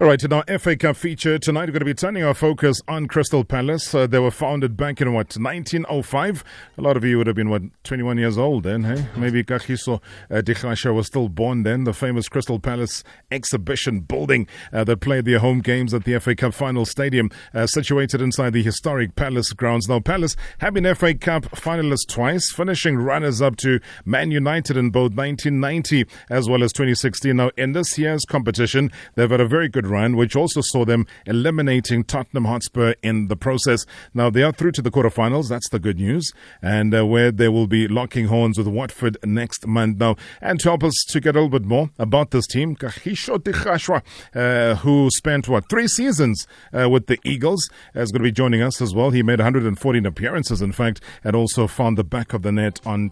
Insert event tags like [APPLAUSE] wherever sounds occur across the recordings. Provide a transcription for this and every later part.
All right, in our FA Cup feature tonight, we're going to be turning our focus on Crystal Palace. Uh, they were founded back in what 1905. A lot of you would have been what 21 years old then, hey? Maybe Kagisho uh, Dikgacoi was still born then. The famous Crystal Palace exhibition building uh, that played their home games at the FA Cup final stadium, uh, situated inside the historic Palace grounds. Now, Palace have been FA Cup finalists twice, finishing runners-up to Man United in both 1990 as well as 2016. Now, in this year's competition, they've had a very good run, which also saw them eliminating Tottenham Hotspur in the process. Now, they are through to the quarterfinals. That's the good news. And uh, where they will be locking horns with Watford next month. Now, and to help us to get a little bit more about this team, Kagisho Dikgacoi, uh, who spent, what, three seasons uh, with the Eagles, is going to be joining us as well. He made 114 appearances, in fact, and also found the back of the net on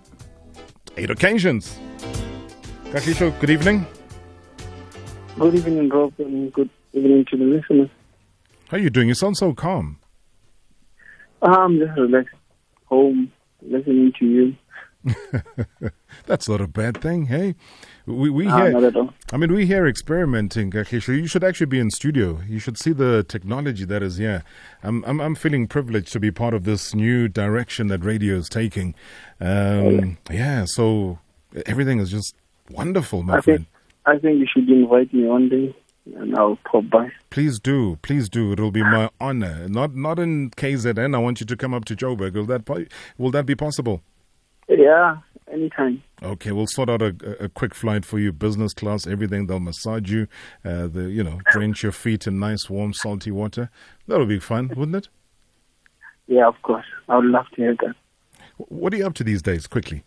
eight occasions. Kagisho, good evening. Good evening, Rob, and good evening to the listeners. How are you doing? You sound so calm. I'm just relaxed, home, listening to you. [LAUGHS] That's not a bad thing, hey? We we Ah, hear, not at all. I mean, we hear experimenting, Kagisho. You should actually be in studio. You should see the technology that is here. I'm I'm, I'm feeling privileged to be part of this new direction that radio is taking. Um, yeah, so everything is just wonderful, my I friend. think I think you should invite me one day, and I'll pop by. Please do, please do. It'll be my honor. Not not in KZN. I want you to come up to Joburg. Will that po- will that be possible? Yeah, anytime. Okay, we'll sort out a, a a quick flight for you, business class, everything. They'll massage you, uh, the you know, drench your feet in nice, warm, salty water. That'll be fun, wouldn't it? Yeah, of course. I would love to hear that. What are you up to these days? Quickly.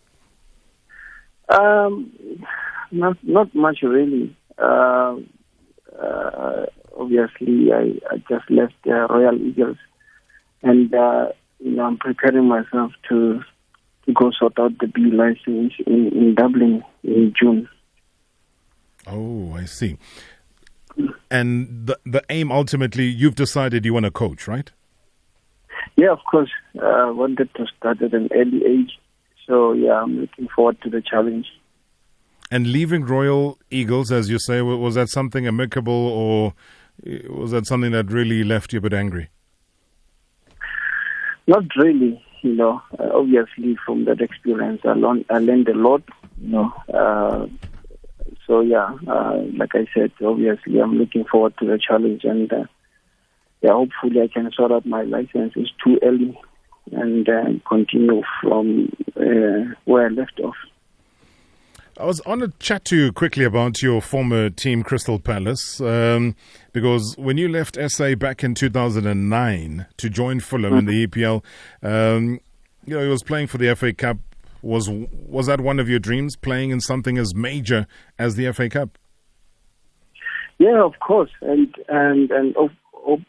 Um, not not much really. Uh, uh, obviously, I, I just left uh, Royal Eagles, and uh, you know I'm preparing myself to to go sort out the B license in, in Dublin in June. Oh, I see. And the the aim ultimately, you've decided you want to coach, right? Yeah, of course. Uh, I wanted to start at an early age, so yeah, I'm looking forward to the challenge. And leaving Royal Eagles, as you say, was that something amicable, or uh, was that something that really left you a bit angry? Not really, you know. Uh, obviously, from that experience, I learned, I learned a lot, you know. Uh, so yeah, uh, like I said, obviously, I'm looking forward to the challenge, and uh, yeah, hopefully, I can sort out my licenses too early and uh, continue from uh, where I left off. I was on to chat to you quickly about your former team, Crystal Palace, um, because when you left SA back in 2009 to join Fulham in the EPL, um, you know, he was playing for the FA Cup. Was was that one of your dreams, playing in something as major as the FA Cup? Yeah, of course, and and and of, of,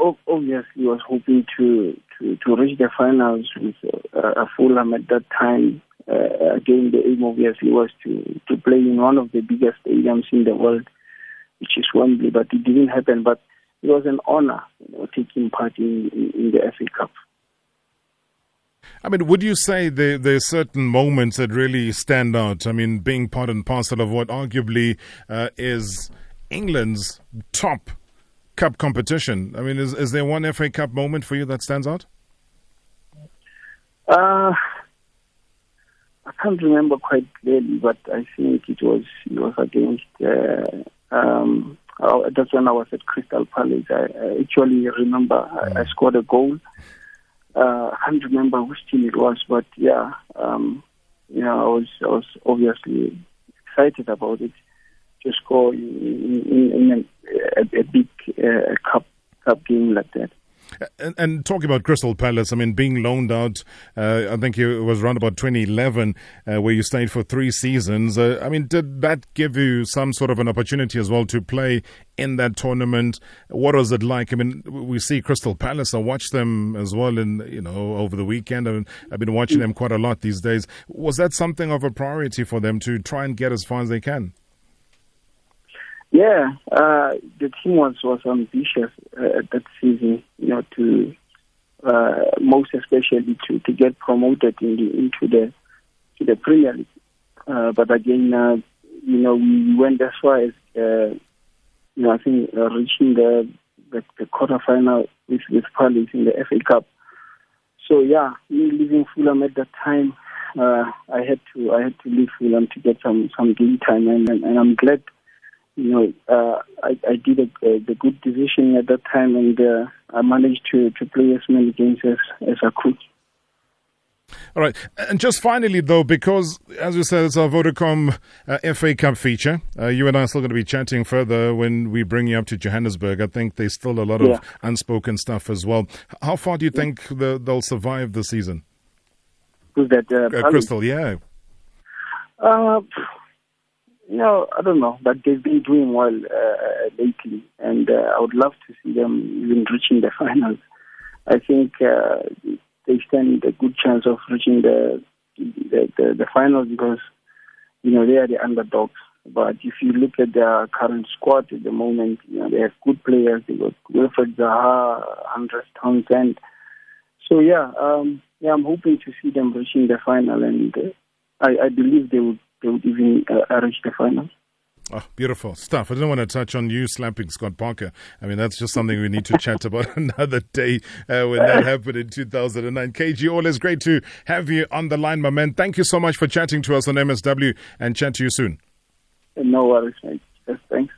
of, obviously was hoping to, to to reach the finals with uh, a Fulham at that time. Uh, again, the aim obviously was to to play in one of the biggest stadiums in the world, which is Wembley. But it didn't happen. But it was an honor, you know, taking part in, in, in the FA Cup. I mean, would you say there there's certain moments that really stand out? I mean, being part and parcel of what arguably uh, is England's top cup competition. I mean, is is there one FA Cup moment for you that stands out? Uh, can't remember quite clearly, but I think it was it was against. Uh, um, oh, that's when I was at Crystal Palace. I, I actually remember I, I scored a goal. Uh, I can't remember which team it was, but yeah, um, you know, I was I was obviously excited about it to score in, in, in a, a, a big uh, cup cup game like that. And, and talking about Crystal Palace, I mean, being loaned out, uh, I think it was around about 2011, uh, where you stayed for three seasons. Uh, I mean, did that give you some sort of an opportunity as well to play in that tournament? What was it like? I mean, we see Crystal Palace. I watched them as well, in you know, over the weekend. I mean, I've been watching them quite a lot these days. Was that something of a priority for them to try and get as far as they can? Yeah, uh, the team was was ambitious uh, that season, you know, to uh, most especially to, to get promoted in the, into the to the Premier League. Uh, but again, uh, you know, we went as far as uh, you know, I think uh, reaching the the, the quarterfinal with with Palace in the FA Cup. So yeah, me leaving Fulham at that time, uh, I had to I had to leave Fulham to get some some game time, and and, and I'm glad, you know, uh, I I did a, a, the good decision at that time, and uh, I managed to to play as many games as as I could. All right. And just finally, though, because as we said, it's our Vodacom uh, FA Cup feature. Uh, you and I are still going to be chatting further when we bring you up to Johannesburg. I think there's still a lot of Yeah. unspoken stuff as well. How far do you think the, they'll survive the season? Who's that? Uh, Uh, Crystal, yeah. Uh, you know, I don't know, but they've been doing well uh, lately, and uh, I would love to see them even reaching the [LAUGHS] finals. I think uh, they stand a good chance of reaching the the, the the finals because you know they are the underdogs. But if you look at their current squad at the moment, you know they have good players. They got Wilfried Zaha, Andros Townsend. So yeah, um, yeah, I'm hoping to see them reaching the final, and uh, I, I believe they would they would even uh, reach the final. Oh, beautiful stuff. I didn't want to touch on you slapping Scott Parker. I mean, that's just something we need to chat about [LAUGHS] another day uh, when that happened in 2009. KG, always great to have you on the line, my man. Thank you so much for chatting to us on MSW and chat to you soon. No worries, mate. Thanks.